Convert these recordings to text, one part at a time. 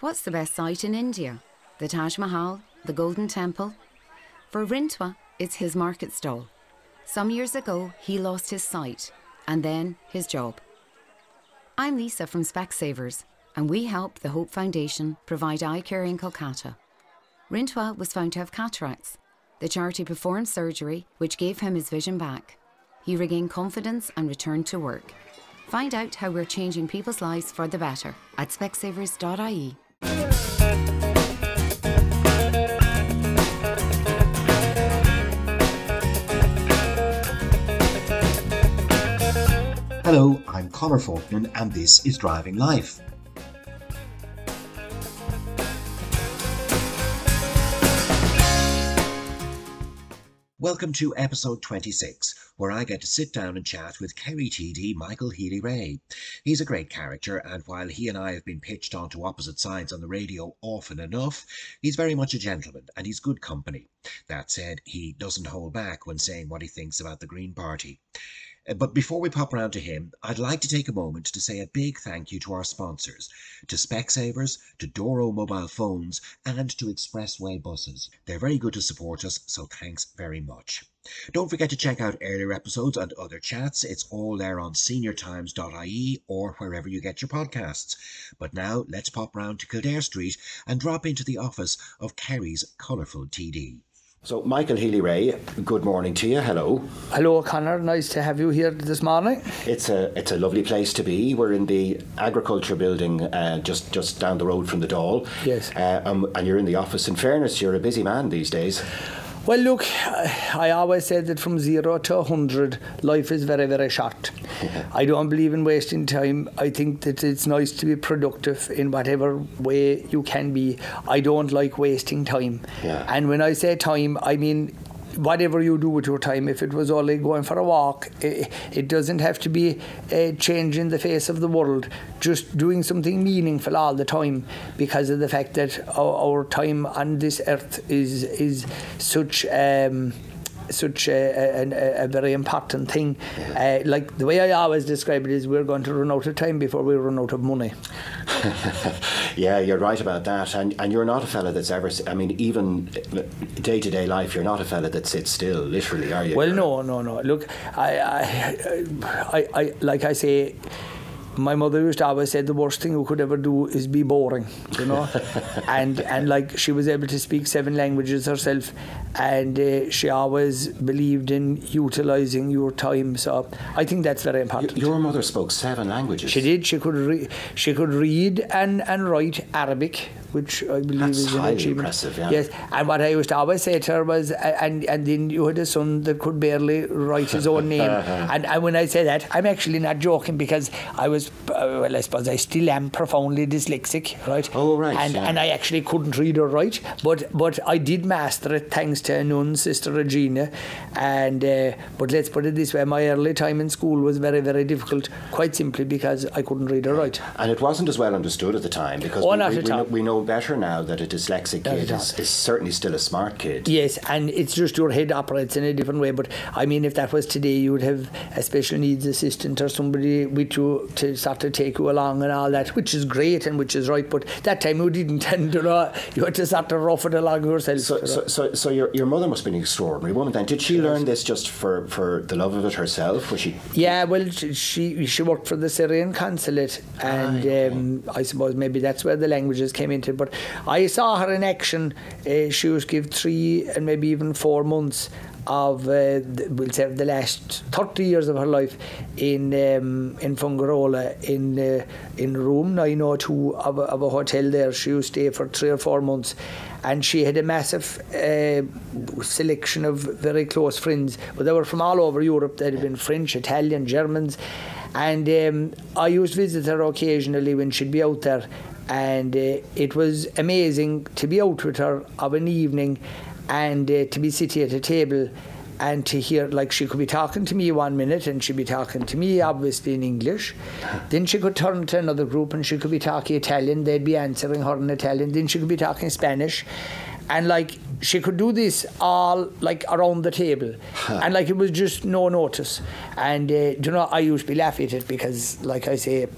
What's the best sight in India? The Taj Mahal? The Golden Temple? For Rintwa, it's his market stall. Some years ago, he lost his sight and then his job. I'm Lisa from Specsavers, and we help the Hope Foundation provide eye care in Kolkata. Rintwa was found to have cataracts. The charity performed surgery, which gave him his vision back. He regained confidence and returned to work. Find out how we're changing people's lives for the better at specsavers.ie. Hello, I'm Conor Faughnan, and this is Driving Life. Welcome to episode 26, where I get to sit down and chat with Kerry TD Michael Healy Rae. He's a great character, and while he and I have been pitched onto opposite sides on the radio often enough, he's very much a gentleman and he's good company. That said, he doesn't hold back when saying what he thinks about the Green Party. Uh, but before we pop around to him, I'd like to take a moment to say a big thank you to our sponsors, to Specsavers, to Doro Mobile Phones, and to Expressway Buses. They're very good to support us, so thanks very much. Don't forget to check out earlier episodes and other chats. It's all there on seniortimes.ie or wherever you get your podcasts. But now let's pop round to Kildare Street and drop into the office of Kerry's colourful TD. So, Michael Healy Rae, good morning to you. Hello. Hello, Conor. Nice to have you here this morning. It's a it's a lovely place to be. We're in the agriculture building uh, just just down the road from the Dáil. Yes. Uh, um, and you're in the office. In fairness, you're a busy man these days. Well, look, I always said that from zero to 100, life is very, very short. I don't believe in wasting time. I think that it's nice to be productive in whatever way you can be. I don't like wasting time. Yeah. And when I say time, I mean whatever you do with your time, if it was only going for a walk, it, it doesn't have to be uh, changing the face of the world, just doing something meaningful all the time because of the fact that our, our time on this earth is, is such. Um, such a, a, a, very important thing. Uh, like the way I always describe it is we're going to run out of time before we run out of money. yeah, you're right about that. And, and you're not a fella that's ever, I mean, even day to day life, you're not a fella that sits still, literally, are you? Well, no, no, no. Look, I, I, I, I like I say, my mother used to always say the worst thing you could ever do is be boring, you know. and and like she was able to speak seven languages herself, and uh, she always believed in utilizing your time. So I think that's very important. Your mother spoke seven languages. She did. She could re- she could read and and write Arabic, which I believe that's is an achievement. Impressive, yeah. Yes, and what I used to always say to her was, and and then you had a son that could barely write his own name, and, and when I say that, I'm actually not joking because I was uh, well, I suppose I still am profoundly dyslexic, right? Oh, right. And yeah. and I actually couldn't read or write, but but I did master it thanks to a nun, Sister Regina, and uh, but let's put it this way: my early time in school was very very difficult, quite simply because I couldn't read or write. And it wasn't as well understood at the time because Oh, we, we, at we, know, we know better now that a dyslexic kid is, is certainly still a smart kid. Yes, and it's just your head operates in a different way. But I mean, if that was today, you would have a special needs assistant or somebody with you to sort of take you along and all that, which is great and which is right. But that time you didn't, and you know, you had to sort of rough it along yourself. So, you know. so, so, so your, your mother must have been an extraordinary woman then. Did she learn this just for, for the love of it herself? Was she? Yeah, well, she- she worked for the Syrian consulate, and um, I suppose maybe that's where the languages came into. But I saw her in action. Uh, she was give three and maybe even four months of uh, we'll say the last thirty years of her life in um, in Fuengirola in uh, in room nine oh two of a, of a hotel there. She used stay for three or four months. And she had a massive uh, selection of very close friends, but they were from all over Europe. They had been French, Italian, Germans, and um, I used to visit her occasionally when she'd be out there. And uh, it was amazing to be out with her of an evening and uh, to be sitting at a table and to hear like she could be talking to me one minute and she'd be talking to me obviously in English. Then she could turn to another group and she could be talking Italian. They'd be answering her in Italian. Then she could be talking Spanish and like she could do this all like around the table. And like it was just no notice. And uh, you know I used to be laughing at it because like I say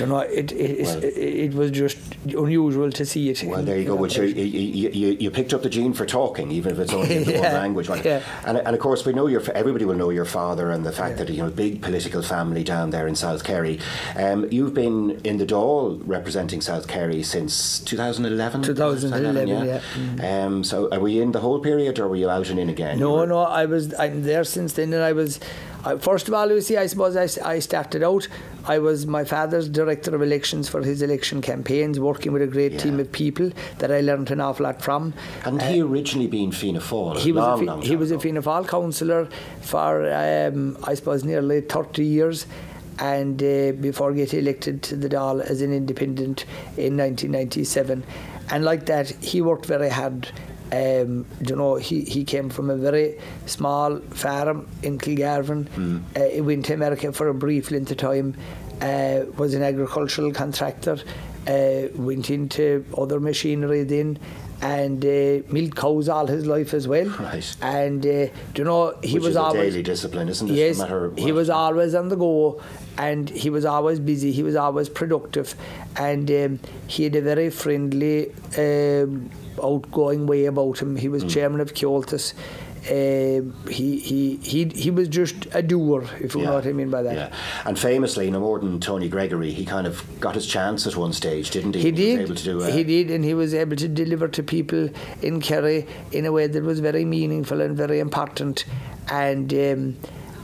you know, it it, Well- it, it was just unusual to see it. Well, in- there you go. Which you, you, you, picked up the gene for talking, even if it's only in the one language. Right? yeah. And, and of course, we know your everybody will know your father and the fact that you know big political family down there in South Kerry. Um, you've been in the Dáil representing South Kerry since 2011. 2011, yeah. Um, so, are we in the whole period, or were you out and in again? No, no, I was. I'm there since then, and I was. I, first of all, you see, I suppose I started out. I was my father's director of elections for his election campaigns, working with a great Yeah. team of people that I learned an awful lot from. Hadn't he originally been Fianna Fáil? Uh, He was long, a, long he was a? Fianna Fáil councillor for um, I suppose nearly 30 years and uh, before getting elected to the Dáil as an independent in 1997 and like that he worked very hard um, you know he, he came from a very small farm in Kilgarvan Hmm. uh, he went to America for a brief length of time uh, was an agricultural contractor uh, went into other machinery then and uh, milked cows all his life as well. Right. And uh, do you know he Which was always daily discipline, isn't it? Yes, matter he was always on the go, and he was always busy. He was always productive, and um, he had a very friendly, um, outgoing way about him. He was Hmm. chairman of Kyotos. Um, he, he he he was just a doer, if you know what I mean by that. Yeah, and famously, no more than Tony Gregory, he kind of got his chance at one stage, didn't he? He did. to do. He did, and he was able to deliver to people in Kerry in a way that was very meaningful and very important. And um,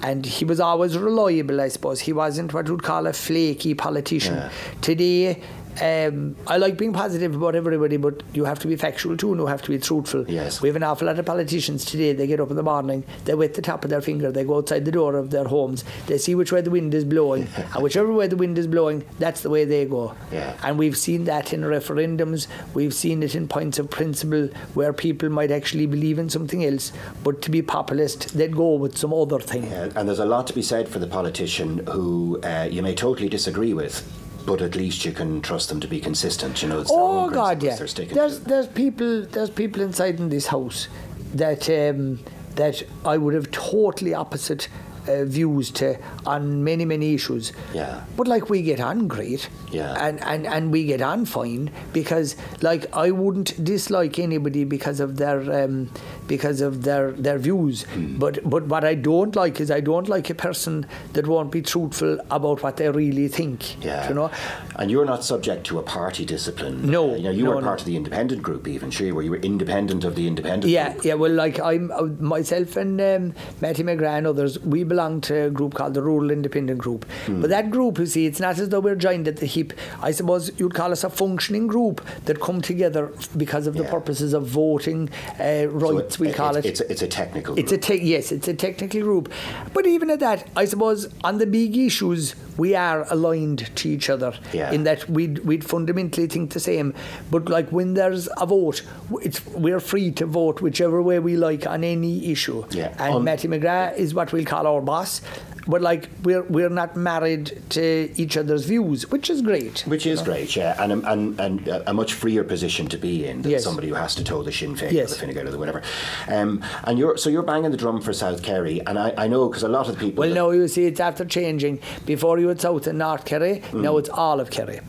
and he was always reliable, I suppose. He wasn't what you'd call a flaky politician. Yeah. Today. Um, I like being positive about everybody, but you have to be factual too, and you have to be truthful. Yes. We have an awful lot of politicians today. They get up in the morning, they wet the top of their finger, they go outside the door of their homes, they see which way the wind is blowing, and whichever way the wind is blowing, that's the way they go. Yeah. And we've seen that in referendums, we've seen it in points of principle where people might actually believe in something else, but to be populist, they'd go with some other thing. Uh, and there's a lot to be said for the politician who uh, you may totally disagree with, but at least you can trust them to be consistent. You know, it's Oh God, yeah. they're sticking There's there's people there's people inside in this house that um, that I would have totally opposite uh, views to on many many issues. Yeah. But like we get on great. Yeah. And and and we get on fine because like I wouldn't dislike anybody because of their um, because of their their views. Hmm. But but what I don't like is I don't like a person that won't be truthful about what they really think. Yeah. You know. And you're not subject to a party discipline. No, you know, you no, were no. part of the independent group, even. Sure, were. You were independent of the independent Yeah, group. yeah. Well, like I'm uh, myself and um, Mattie McGrath and others, we belong to a group called the Rural Independent Group. Hmm. But that group, you see, it's not as though we're joined at the hip. I suppose you'd call us a functioning group that come together because of the purposes of voting uh, So we call it. It's a, it's a technical. It's a group. te- yes, it's a technical group, but even at that, I suppose on the big issues we are aligned to each other Yeah. in that we'd we'd fundamentally think the same. But like when there's a vote, it's we're free to vote whichever way we like on any issue. Yeah. And On- Mattie McGrath is what we'll call our boss. But like we're we're not married to each other's views, which is great. Which is great, yeah, and a- and and a much freer position to be in than Yes. somebody who has to toe the Sinn Féin Yes. or the Fine Gael or the whatever. Um, and you're so you're banging the drum for South Kerry, and I, I know because a lot of the people. Well, no, you see, it's after changing. Before you had South and North Kerry, Mm. now it's all of Kerry.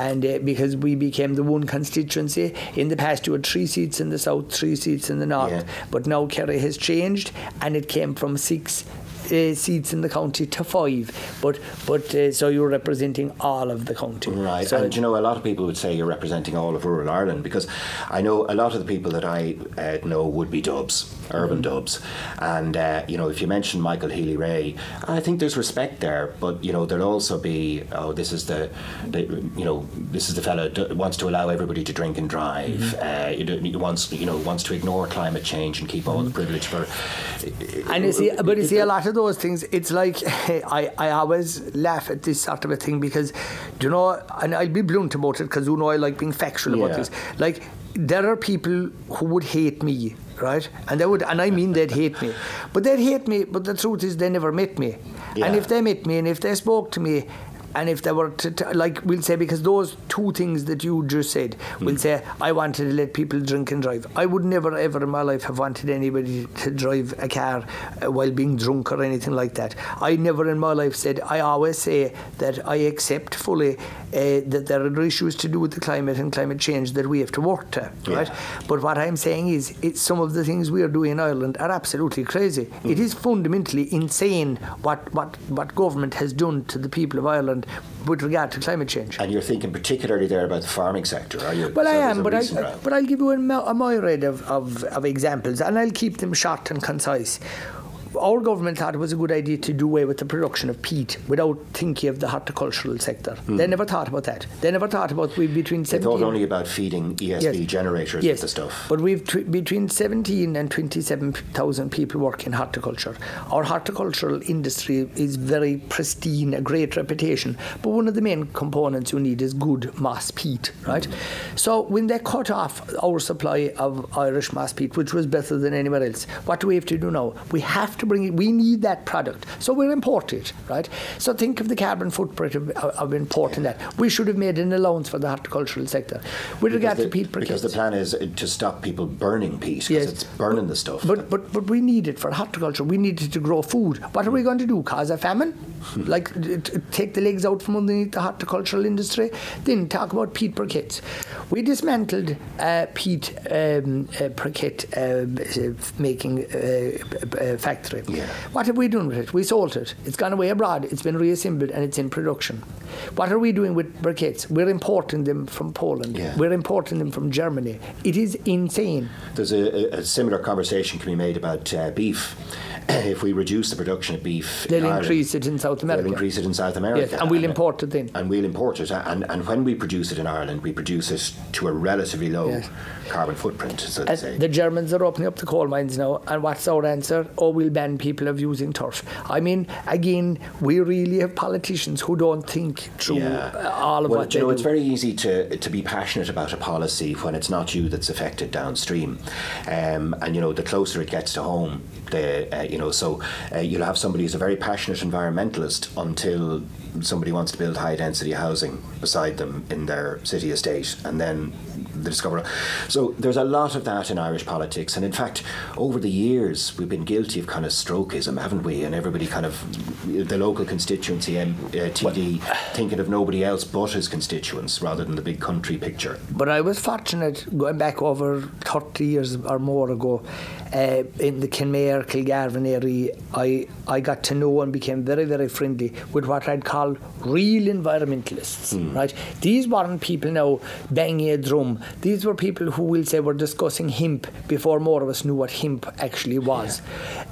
And uh, because we became the one constituency, in the past you had three seats in the South, three seats in the North. Yeah. But now Kerry has changed and it came from six. Uh, seats in the county to five, but but uh, so you're representing all of the county, Right, So and you know, a lot of people would say you're representing all of rural Ireland because I know a lot of the people that I uh, know would be dubs, urban Mm-hmm. dubs, and uh, you know, if you mention Michael Healy Rae, I think there's respect there, but you know, there'll also be, oh, this is the, the you know, this is the fellow that wants to allow everybody to drink and drive, Mm-hmm. uh, you know, he wants, you know, wants to ignore climate change and keep all the privilege for. Mm-hmm. And you see, but you see, a lot of those things, it's like I, I always laugh at this sort of a thing because, you know, and I'll be blunt about it because you know I like being factual about Yeah. this. Like, there are people who would hate me, right? And they would, and I mean they'd hate me, but they'd hate me. But the truth is, they never met me. Yeah. And if they met me and if they spoke to me, and if they were to, to, like we'll say because those two things that you just said we'll say I wanted to let people drink and drive. I would never ever in my life have wanted anybody to drive a car uh, while being drunk or anything like that. I never in my life said I always say that I accept fully uh, that there are issues to do with the climate and climate change that we have to work to right? But what I'm saying is it's some of the things we are doing in Ireland are absolutely crazy. It is fundamentally insane what what what government has done to the people of Ireland with regard to climate change And you're thinking particularly there about the farming sector, are you? well, So I am, but I, I but I'll give you a, a myriad of, of, of examples, and I'll keep them short and concise. Our government thought it was a good idea to do away with the production of peat without thinking of the horticultural sector. Hmm. They never thought about that. They never thought about we between. They thought only about feeding ESB generators yes. with the stuff. But we've tw- between 17 and 27,000 people work in horticulture. Our horticultural industry is very pristine, a great reputation. But one of the main components you need is good moss peat, right? So when they cut off our supply of Irish moss peat, which was better than anywhere else, what do we have to do now? We have to bring it. We need that product, so we'll import it, right? So think of the carbon footprint of, of importing that. We should have made an allowance for the horticultural sector. With regard the, to peat because the plan is uh, to stop people burning peat because Yes. it's burning the stuff. But, but but we need it for horticulture. We need it to grow food. What are we going to do? Cause a famine? like t- t- take the legs out from underneath the horticultural industry? Then talk about peat briquettes. We dismantled uh, peat um, uh, briquette uh, making uh, uh, factory. Yeah. What have we done with it? We sold it. It's gone away abroad. It's been reassembled and it's in production. What are we doing with briquettes? We're importing them from Poland. Yeah. We're importing them from Germany. It is insane. There's a, a- similar conversation can be made about uh, beef. if we reduce the production of beef, They'll Ireland, increase it in South America. They'll increase it in South America, Yes, and we'll import it then. And we'll import it, and and when we produce it in Ireland, we produce it to a relatively low Yes. carbon footprint, so to say. the Germans are opening up the coal mines now, and what's our answer? Oh, we'll ban people of using turf. I mean, again, we really have politicians who don't think through uh, all of well, what you know, do. it's very easy to to be passionate about a policy when it's not you that's affected downstream, um, and you know the closer it gets to home, the uh, you know so uh, you'll have somebody who's a very passionate environmentalist until somebody wants to build high density housing beside them in their city estate, and then they discover. So there's a lot of that in Irish politics, and in fact, over the years we've been guilty of kind of strokeism, haven't we? And everybody kind of the local constituency M, uh, TD thinking of nobody else but his constituents rather than the big country picture. But I was fortunate going back over 30 years or more ago uh, in the Kilgarvan area. I, I got to know and became very, very friendly with what I'd call real environmentalists, right? These weren't people now banging a drum. These were people who will say were discussing hemp before more of us knew what hemp actually was.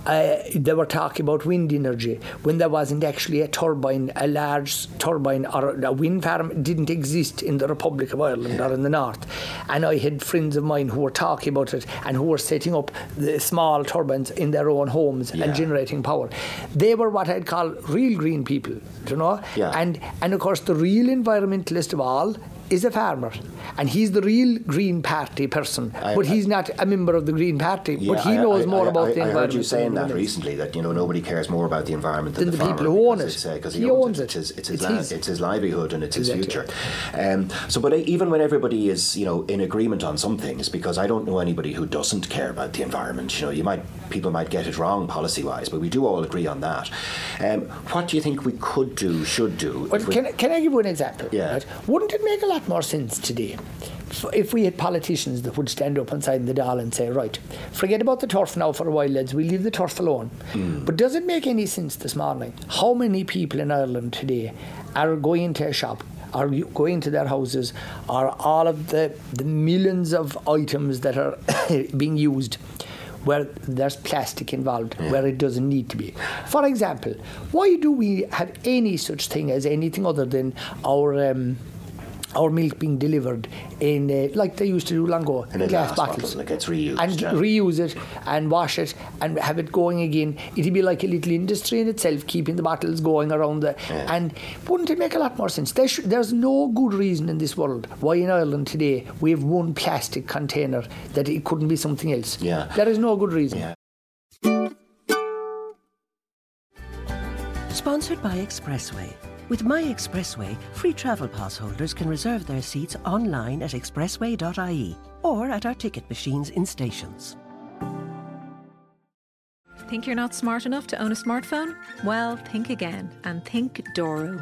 Uh, they were talking about wind energy when there wasn't actually a turbine, a large turbine or a wind farm didn't exist in the Republic of Ireland or in the north. And I had friends of mine who were talking about it and who were setting up the small turbines in their own homes Yeah. and generating power. They were what I'd call real green people, you know? Yeah. And and of course the real environmentalist of all is a farmer, and he's the real Green Party person, I- but he's not a member of the Green Party. Yeah, but he I- knows I- more I- about I, the I environment. heard you saying that recently that you know nobody cares more about the environment than Than the, the people who own it. It's, uh, 'cause He he, owns, owns it. it. It's his, it's his, It's la- his. it's his livelihood and it's Exactly. his future. Um, so, but even when everybody is you know in agreement on some things, because I don't know anybody who doesn't care about the environment. You know, you might people might get it wrong policy wise, but we do all agree on that. Um, what do you think we could do, should do? Well, we- can, I- can I give you an example? Yeah. Right? Wouldn't it make a lot more sense today if we had politicians that would stand up inside the Dáil and say, right, forget about the turf now for a while, lads, we leave the turf alone. Hmm. But does it make any sense this morning? How many people in Ireland today are going to a shop? Are you going to their houses? Are all of the, the millions of items that are being used where there's plastic involved, where it doesn't need to be. For example, why do we have any such thing as anything other than our um, our milk being delivered in uh, like they used to do long ago In a glass bottle that gets reused, and yeah. reuse it and wash it and have it going again it'd be like a little industry in itself keeping the bottles going around the Yeah. and wouldn't it make a lot more sense there sh- there's no good reason in this world why in Ireland today we have one plastic container that it couldn't be something else Yeah. there is no good reason Yeah. Sponsored by Expressway. With My Expressway, free travel pass holders can reserve their seats online at expressway.ie or at our ticket machines in stations. Think you're not smart enough to own a smartphone? Well, think again and think Doro.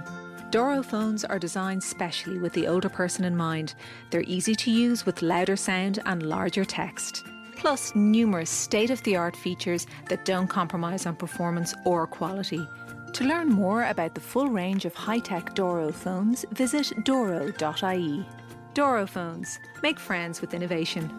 Doro phones are designed specially with the older person in mind. They're easy to use with louder sound and larger text. Plus, numerous state of the art features that don't compromise on performance or quality. To learn more about the full range of high tech Doro phones, visit doro.ie. Doro phones. Make friends with innovation.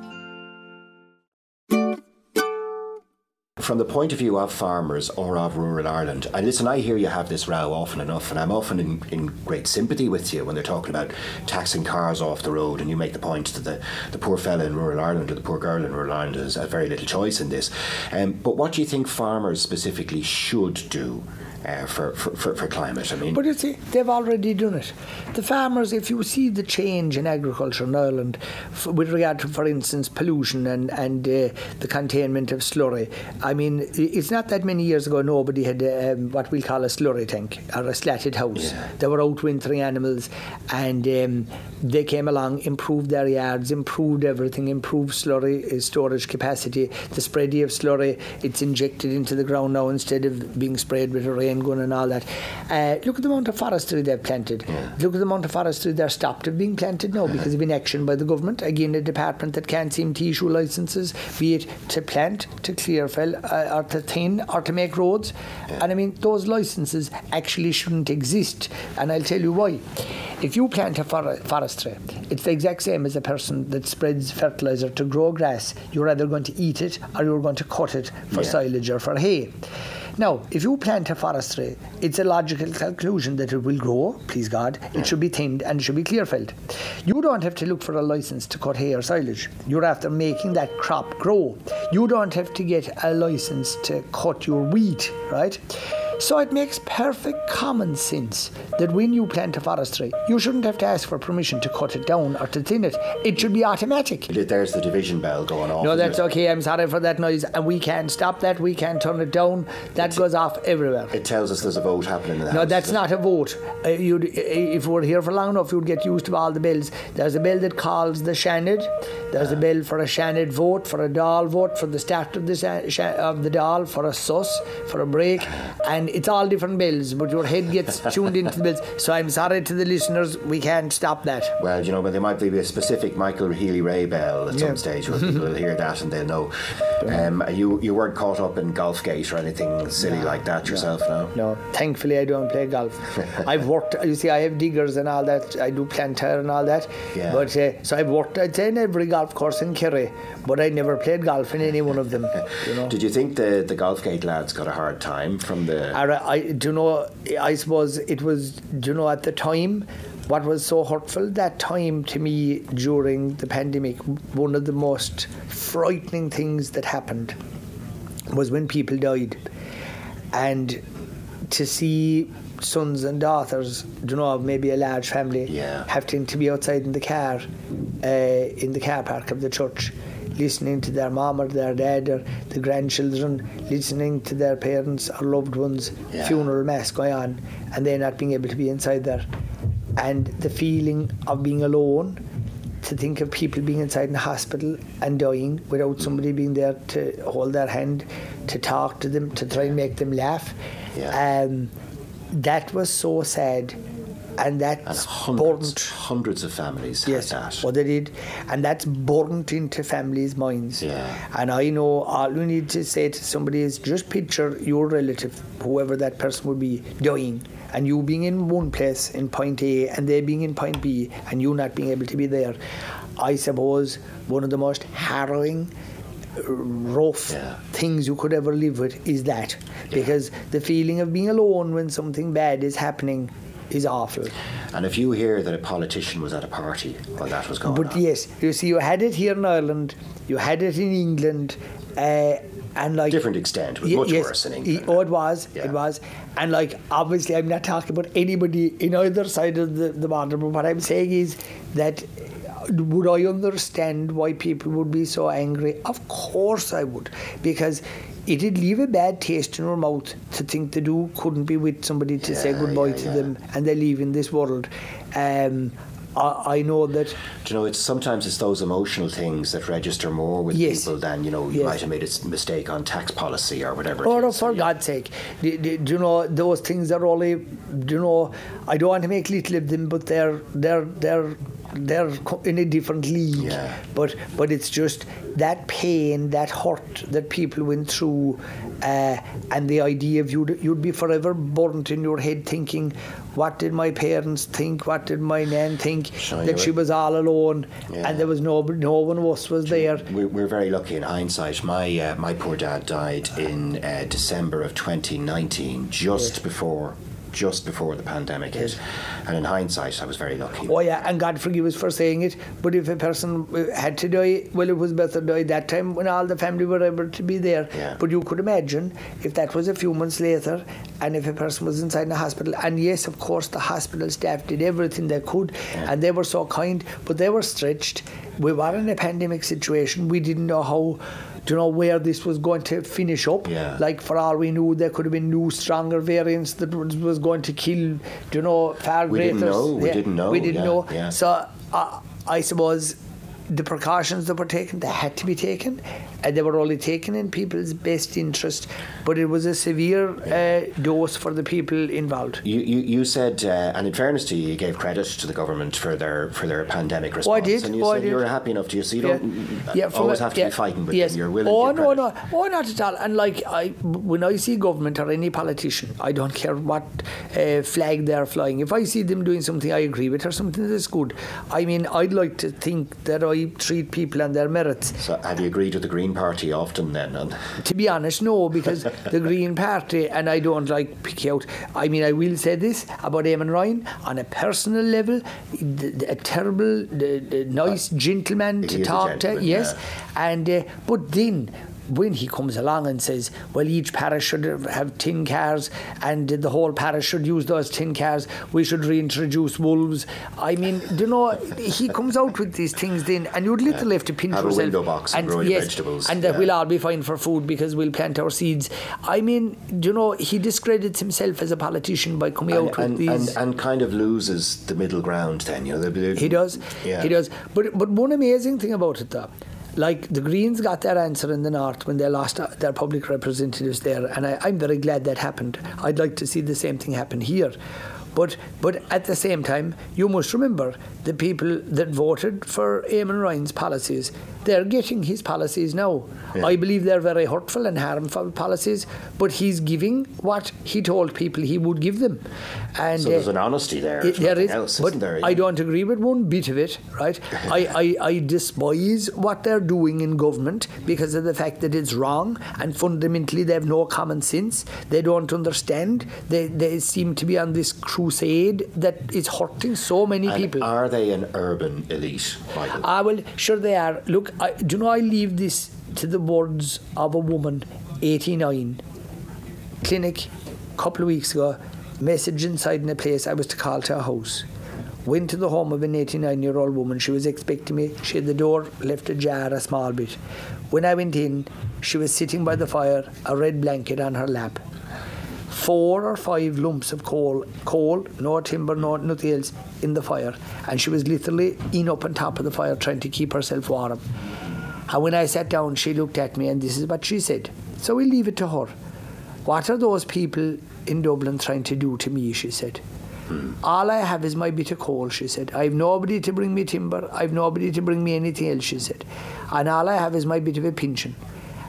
from the point of view of farmers or of rural Ireland, and listen, I hear you have this row often enough, and I'm often in, in great sympathy with you when they're talking about taxing cars off the road, and you make the point that the, the poor fella in rural Ireland or the poor girl in rural Ireland has very little choice in this. Um, but what do you think farmers specifically should do? Uh, for, for, for, climate. I mean, but you see, they've already done it. The farmers, if you see the change in agriculture in Ireland with regard to, for instance, pollution and and uh, the containment of slurry. I mean, it's not that many years ago nobody had um, what we call a slurry tank or a slatted house. Yeah. They were out wintering animals, and um, they came along, improved their yards, improved everything, improved slurry uh, storage capacity, the spreading of slurry. It's injected into the ground now instead of being sprayed with a rain and all that. Uh, look at the amount of forestry they've planted. Yeah. Look at the amount of forestry they're stopped of being planted now because of inaction by the government. Again, a department that can't seem to issue licenses, be it to plant, to clear fell, uh, or to thin, or to make roads. Yeah. And I mean, those licenses actually shouldn't exist. And I'll tell you why. If you plant a for- forestry, it's the exact same as a person that spreads fertilizer to grow grass. You're either going to eat it or you're going to cut it for yeah. silage or for hay. Now, if you plant a forestry, it's a logical conclusion that it will grow, please God. It should be thinned and it should be clear felled. You don't have to look for a license to cut hay or silage. You're after making that crop grow. You don't have to get a license to cut your wheat, right? So it makes perfect common sense that when you plant a forestry, you shouldn't have to ask for permission to cut it down or to thin it. It should be automatic. There's the division bell going off. No, that's okay. I'm sorry for that noise. And we can't stop that. We can't turn it down. That goes off everywhere. It tells us there's a vote happening in the no, house. that's not a vote. Uh, you'd, uh, if we were here for long enough, you'd get used to all the bills. There's a bill that calls the Seanad. There's a ah. bill for a Seanad vote, for a Dáil vote, for the start of the, of the Dáil, for a sus, for a break. Ah. And it's all different bells, but your head gets tuned into the bells. So I'm sorry to the listeners, we can't stop that. Well, you know, but there might be a specific Michael Healy-Rae bell at yeah. some stage where people will hear that and they'll know. Um, you you weren't caught up in golf gate or anything silly no, like that yourself, no? No, thankfully I don't play golf. I've worked. You see, I have diggers and all that. I do planter and all that. Yeah. But uh, so I've worked. I'd say in every golf course in Kerry, but I never played golf in any one of them. You know. Did you think the the golf gate lads got a hard time from the? I, I do you know. I suppose it was. Do you know at the time what was so hurtful that time to me during the pandemic, one of the most frightening things that happened was when people died. And to see sons and daughters, do you know, maybe a large family, yeah. having to be outside in the car, uh, in the car park of the church, listening to their mom or their dad or the grandchildren, listening to their parents or loved ones' yeah. funeral mass going on, and they're not being able to be inside there and the feeling of being alone to think of people being inside in the hospital and dying without somebody being there to hold their hand, to talk to them, to try and make them laugh. Yeah. Um, that was so sad. And that's and hundreds, burnt. hundreds of families yes, had that. What they did, and that's burnt into families' minds. Yeah. And I know all you need to say to somebody is just picture your relative, whoever that person would be, dying and you being in one place in point A and they being in point B and you not being able to be there, I suppose one of the most harrowing rough yeah. things you could ever live with is that because the feeling of being alone when something bad is happening is awful. And if you hear that a politician was at a party while that was going but on. yes, you see, you had it here in Ireland, you had it in England, uh, and like different extent, was much yes, worse in England. oh, it was, yeah. it was, and like obviously, I'm not talking about anybody in either side of the, the border, but what I'm saying is that would I understand why people would be so angry? Of course I would, because it'd leave a bad taste in our mouth to think that you couldn't be with somebody to say goodbye yeah, to yeah. them and they leave in this world. Um, I, I know that Do you know, it's sometimes it's those emotional things that register more with Yes. people than you know. You Yes. might have made a mistake on tax policy or whatever. it Oh, no, for Yeah. God's sake. Do, do, do you know, those things are only, do you know, I don't want to make little of them, but they're, they're, they're, they're in a different league. Yeah. But, but it's just that pain, that hurt that people went through, uh, and the idea of you'd, you'd be forever burnt in your head thinking, what did my parents think? What did my nan think? Sure, that she was all alone Yeah. and there was no, no one of us was there. We're, we're very lucky in hindsight. My uh, my poor dad died in uh, December of 2019, just before just before the pandemic hit. And in hindsight, I was very lucky. Oh yeah, and God forgive us for saying it. But if a person uh, had to die, well, it was better to die that time when all the family were able to be there. Yeah. But you could imagine if that was a few months later, and if a person was inside the hospital, and yes, of course, the hospital staff did everything they could, and they were so kind, but they were stretched. We were in a pandemic situation. We didn't know how. Do you know where this was going to finish up? Yeah. Like for all we knew, there could have been new, stronger variants that was, going to kill. Do you know far We greater? didn't know, we didn't know, We didn't yeah, know. yeah. So uh, I suppose the precautions that were taken, they had to be taken, and they were only taken in people's best interest. But it was a severe uh, dose for the people involved. You, you, you said, uh, and in fairness to you, you gave credit to the government for their for their pandemic response. Oh, I did, And you oh, said you're happy enough to you, so you don't from always a- have to yeah, be fighting with yes. them. You're willing Oh no, no, oh not at all. And like I, when I see government or any politician, I don't care what uh, flag they're flying. If I see them doing something I agree with or something that's good, I mean, I'd like to think that I treat people on their merits. So have you agreed with the Green Party often then? And To be honest, no, because the Green Party, and I don't like pick out. I mean, I will say this about Eamon Ryan on a personal level, a terrible, nice gentleman to talk to. Yes, yeah. and uh, but then. When he comes along and says, "Well, each parish should have tin cars, and the whole parish should use those tin cars. We should reintroduce wolves." I mean, do you know, he comes out with these things then, and you'd little have to pinch Have a yourself. window box and grow yes, vegetables, and that yeah. we'll all be fine for food because we'll plant our seeds. I mean, do you know, he discredits himself as a politician by coming and, out with and, these. and, and kind of loses the middle ground then, you know. the- the- he does, Yeah. he does. But but one amazing thing about it, though, like the Greens got their answer in the north when they lost their public representatives there, and I, I'm very glad that happened. I'd like to see the same thing happen here. But but at the same time, you must remember the people that voted for Eamon Ryan's policies. They're getting his policies now. Yeah. I believe they're very hurtful and harmful policies, but he's giving what he told people he would give them. And So there's uh, an honesty there. it- there is, else, but isn't there? I don't agree with one bit of it, right? I, I, I despise what they're doing in government because of the fact that it's wrong and fundamentally they have no common sense. They don't understand. They, they seem to be on this crusade that is hurting so many And people. Are they an urban elite, Michael? Ah, well, sure they are. Look, I, do you know, I leave this to the words of a woman, 89, clinic, couple of weeks ago, message inside in a place I was to call to a house. Went to the home of an 89 year old woman. She was expecting me. She had the door left ajar a small bit. When I went in, she was sitting by the fire, a red blanket on her lap. Four or five lumps of coal, coal, no timber, no nothing else, in the fire. And she was literally in up on top of the fire trying to keep herself warm. And when I sat down, she looked at me, and this is what she said. So we'll leave it to her. What are those people in Dublin trying to do to me? She said. All I have is my bit of coal, she said. I've nobody to bring me timber. I've nobody to bring me anything else, she said. And all I have is my bit of a pension.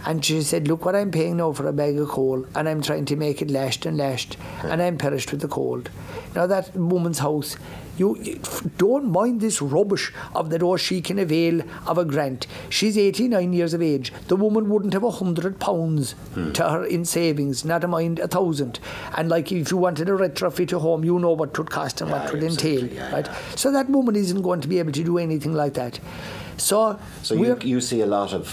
And she said, Look what I'm paying now for a bag of coal, and I'm trying to make it lashed and lashed, and I'm perished with the cold. Now, that woman's house, you f- don't mind this rubbish of that, oh, she can avail of a grant. She's 89 years of age. The woman wouldn't have a hundred pounds to her in savings, not a mind a thousand. And like if you wanted a retrofit a home, you know what it would cost and what it would entail, yeah, right? yeah. So that woman isn't going to be able to do anything like that. So, so you, you see a lot of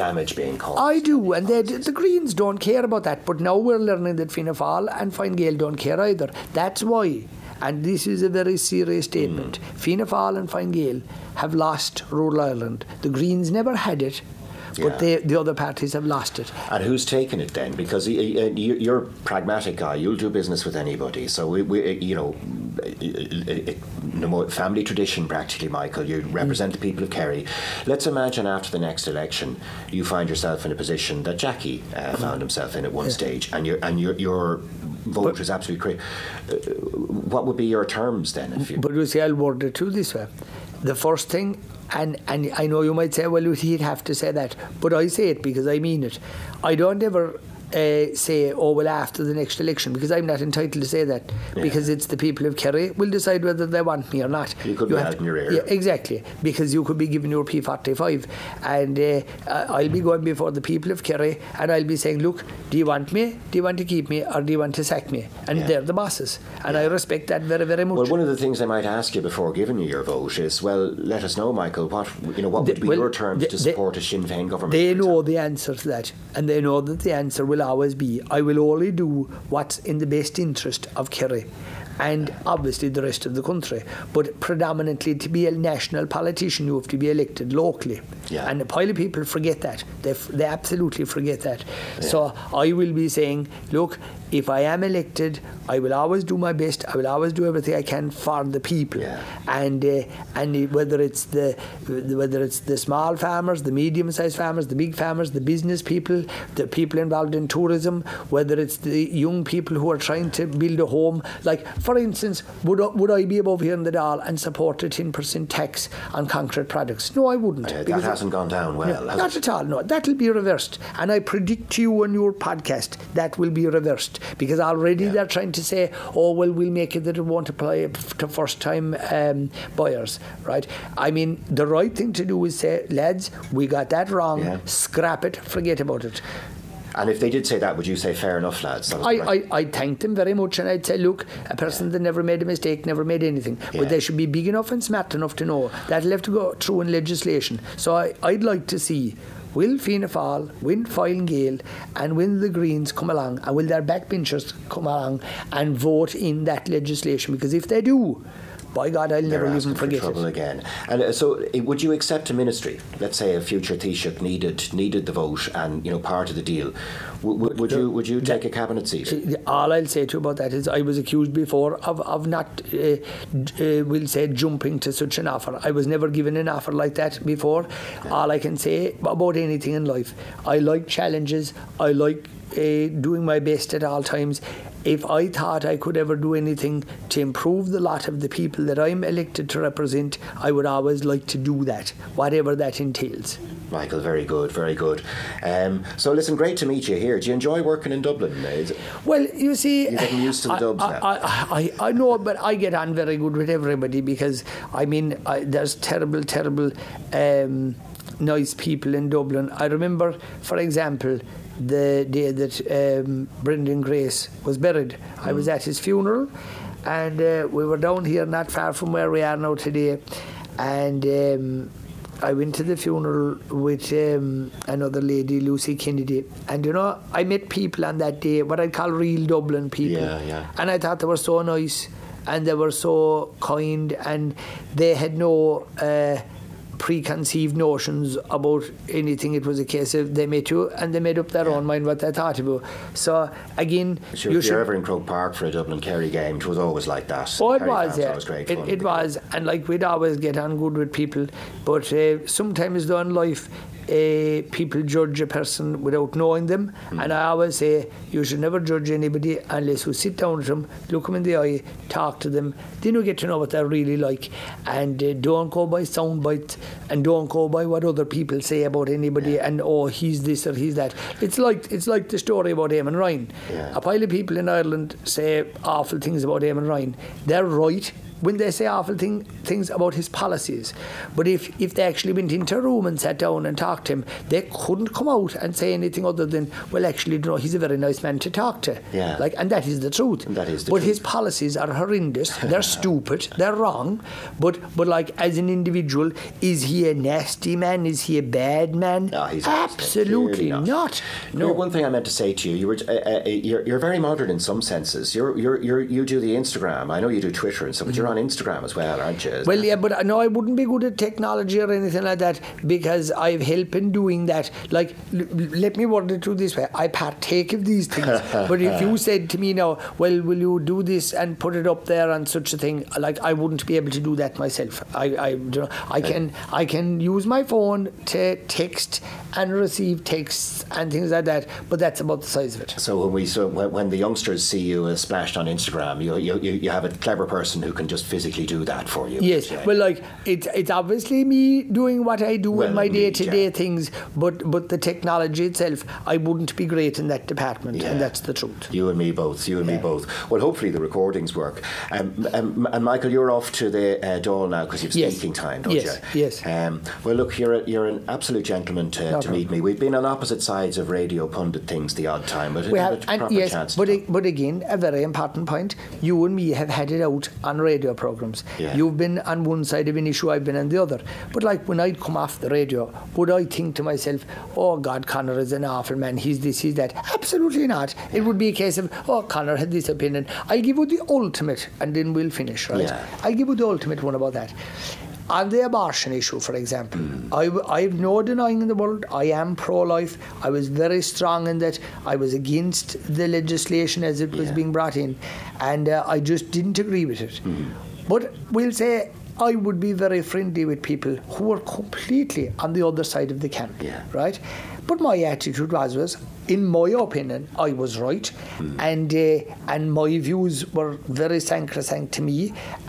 damage being caused. I do, and they, the Greens don't care about that. But now we're learning that Fianna Fáil and Fine Gael don't care either. That's why, and this is a very serious statement, hmm. Fianna Fáil and Fine Gael have lost rural Ireland. The Greens never had it, Yeah. but they, the other parties have lost it. And who's taken it then? Because y- y- you- you're a pragmatic guy. You'll do business with anybody. So we, we uh, you know, it- it- no more family tradition practically, Michael. You mm. represent the people of Kerry. Let's imagine after the next election, you find yourself in a position that Jackie uh, mm-hmm. found himself in at one stage, and your and your your vote is absolutely crazy. Uh, what would be your terms then? If you, But you see, I'll word it to this way. The first thing, and, and I know you might say, well, he'd have to say that, but I say it because I mean it. I don't ever uh, say, oh, well, after the next election, because I'm not entitled to say that, Yeah. because it's the people of Kerry will decide whether they want me or not. You could be have out in your ear. Yeah, exactly, because you could be given your P45, and uh, I'll be going before the people of Kerry, and I'll be saying, look, do you want me? Do you want to keep me, or do you want to sack me? And Yeah. they're the bosses, and I respect that very, very much. well, one of the things I might ask you before giving you your vote is, well, let us know, Michael. What you know, what would The- be well, your terms the- to the- support a Sinn Féin government? They know the answer to that, and they know that the answer will always be I will only do what's in the best interest of Kerry and obviously the rest of the country. But predominantly, to be a national politician, you have to be elected locally. Yeah. And a pile of people forget that. They, f- they absolutely forget that. Yeah. So I will be saying, look, if I am elected, I will always do my best. I will always do everything I can for the people. Yeah. And uh, and whether it's the whether it's the small farmers, the medium-sized farmers, the big farmers, the business people, the people involved in tourism, whether it's the young people who are trying to build a home. Like for instance, would I, would I be above here in the Dáil and support a ten percent tax on concrete products? No, I wouldn't. Uh, that hasn't gone down well. no, not it? at all. No, that'll be reversed, and I predict to you on your podcast that will be reversed because already Yeah. they're trying to say, "Oh, well, we'll make it that it won't apply to first-time um, buyers." Right? I mean, the right thing to do is say, "Lads, we got that wrong. Yeah. Scrap it. Forget about it." And if they did say that, would you say fair enough, lads? I. I, I thank them very much and I'd say, look, a person that never made a mistake never made anything. Yeah. But they should be big enough and smart enough to know that'll have to go through in legislation. So I, I'd like to see will Fianna Fáil, will Fine Gael and will the Greens come along and will their backbenchers come along and vote in that legislation? Because if they do, by God, I'll never even for forget trouble it. again. And uh, so, uh, would you accept a ministry? Let's say a future Taoiseach needed needed the vote and you know part of the deal. Would you would you take a cabinet seat? All I'll say to you about that is I was accused before of, of not, uh, uh, we'll say, jumping to such an offer. I was never given an offer like that before. All I can say about anything in life, I like challenges, I like uh, doing my best at all times. If I thought I could ever do anything to improve the lot of the people that I'm elected to represent, I would always like to do that, whatever that entails. Michael, very good, very good. Um, so, listen, great to meet you here. Do you enjoy working in Dublin? It- Well, you see, You're getting used to the I- dubs I, now. I, I, I know, but I get on very good with everybody because I mean, I, there's terrible, terrible, um, nice people in Dublin. I remember, for example, the day that um, Brendan Grace was buried. I Mm. was at his funeral, and uh, we were down here, not far from where we are now today, and. Um, I went to the funeral with um, another lady, Lucy Kennedy, and you know, I met people on that day, what I'd call real Dublin people. Yeah, yeah. And I thought they were so nice and they were so kind and they had no uh, preconceived notions about anything. It was a case of they met you and they made up their own mind what they thought about. So again, Sure, you should. ever in Croke Park for a Dublin Kerry game, it was always like that. Oh, it was, yeah. great It, it was, and like we'd always get on good with people, but uh, sometimes though in life, uh, people judge a person without knowing them, Hmm. and I always say you should never judge anybody unless you sit down with them, look them in the eye, talk to them, then you get to know what they're really like, and uh, don't go by sound bites, and don't go by what other people say about anybody, and oh he's this or he's that. It's like it's like the story about Eamon Ryan. Yeah. A pile of people in Ireland say awful things about Eamon Ryan. They're right when they say awful thing, things about his policies. But if, if they actually went into a room and sat down and talked to him, they couldn't come out and say anything other than, well, actually, you know, he's a very nice man to talk to. Yeah. Like, and that is the truth. And that is the but truth. his policies are horrendous. They're stupid. They're wrong. But but like as an individual, is he a nasty man? Is he a bad man? No, he's absolutely not. No. No. One thing I meant to say to you, you were uh, uh, you're, you're very modern in some senses. You're, you're, you're you do the Instagram. I know you do Twitter and stuff, but you're on Instagram as well, aren't you? Well, yeah, but no, I wouldn't be good at technology or anything like that because I've helped in doing that. Like, l- let me word it through this way: I partake of these things. but if you said to me now, well, will you do this and put it up there and such a thing? Like, I wouldn't be able to do that myself. I, I, you know, I can, I can use my phone to text and receive texts and things like that. But that's about the size of it. So when we so when, when the youngsters see you uh, splashed on Instagram, you you you have a clever person who can just physically do that for you. Yes, Yeah. well, like it's it's obviously me doing what I do Well, in my day to day things, but but the technology itself, I wouldn't be great in that department, Yeah. and that's the truth. You and me both. You and me both. Well, hopefully the recordings work. Um, um, and Michael, you're off to the uh, Dáil now because you've Yes. speaking time, don't Yes, you? yes. Um, well, look, you're a, you're an absolute gentleman to, No to meet me. We've been on opposite sides of radio pundit things the odd time, but We have, a proper yes, chance. but but again, a very important point. You and me have had it out on radio programs. Yeah. You've been on one side of an issue, I've been on the other. But like when I'd come off the radio, would I think to myself, "Oh God, Conor is an awful man. He's this, he's that"? Absolutely not. It would be a case of, "Oh, Conor had this opinion." I'll give you the ultimate, and then we'll finish. Right? Yeah. I'll give you the ultimate one about that. On the abortion issue, for example, I, I, w- I have no denying in the world I am pro life. I was very strong in that. I was against the legislation as it was Yeah. being brought in, and uh, I just didn't agree with it. Hmm. But we'll say I would be very friendly with people who are completely on the other side of the camp, Yeah. right? But my attitude was, was in my opinion, I was right, Hmm. and uh, and my views were very sacrosanct to me.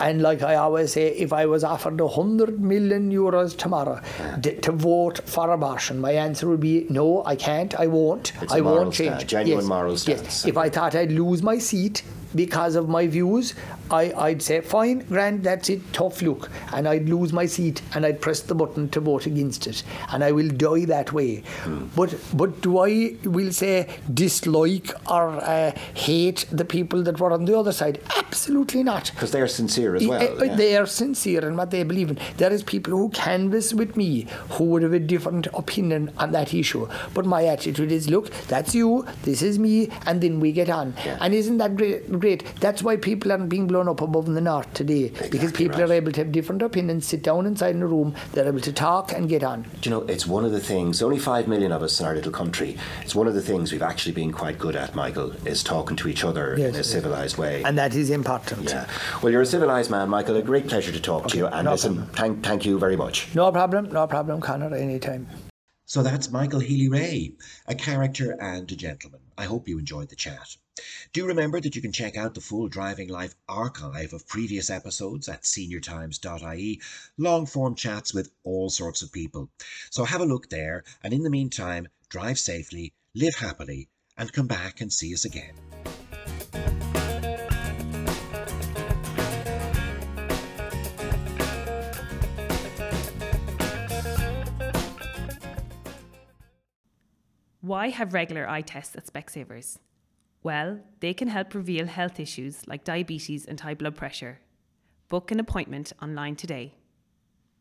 And like I always say, if I was offered a hundred million euros tomorrow d- to vote for abortion, my answer would be no, I can't, I won't, It's I won't stand- change. genuine yes. moral Yes. stance. If I thought I'd lose my seat because of my views, I, I'd say, fine, Grant, that's it, tough look. And I'd lose my seat and I'd press the button to vote against it. And I will die that way. Hmm. But but do I, will say, dislike or uh, hate the people that were on the other side? Absolutely not. because they're sincere as Uh, well. uh, yeah. They are sincere in what they believe in. There is people who canvass with me who would have a different opinion on that issue. But my attitude is, look, that's you, this is me, and then we get on. Yeah. And isn't that great? Great. That's why people aren't being blown up above in the north today, because people right. are able to have different opinions, sit down inside in a room, they're able to talk and get on. Do you know, it's one of the things, only five million of us in our little country, it's one of the things we've actually been quite good at, Michael, is talking to each other Yes, in a civilised way. And that is important. yeah. Well, you're a civilised man, Michael. A great pleasure to talk to you. And no listen, thank, thank you very much. No problem, no problem, Conor, anytime. So that's Michael Healy Rae, a character and a gentleman. I hope you enjoyed the chat. Do remember that you can check out the full Driving Life archive of previous episodes at seniortimes.ie, long form chats with all sorts of people. So have a look there, and in the meantime, drive safely, live happily, and come back and see us again. Why have regular eye tests at Specsavers? Well, they can help reveal health issues like diabetes and high blood pressure. Book an appointment online today.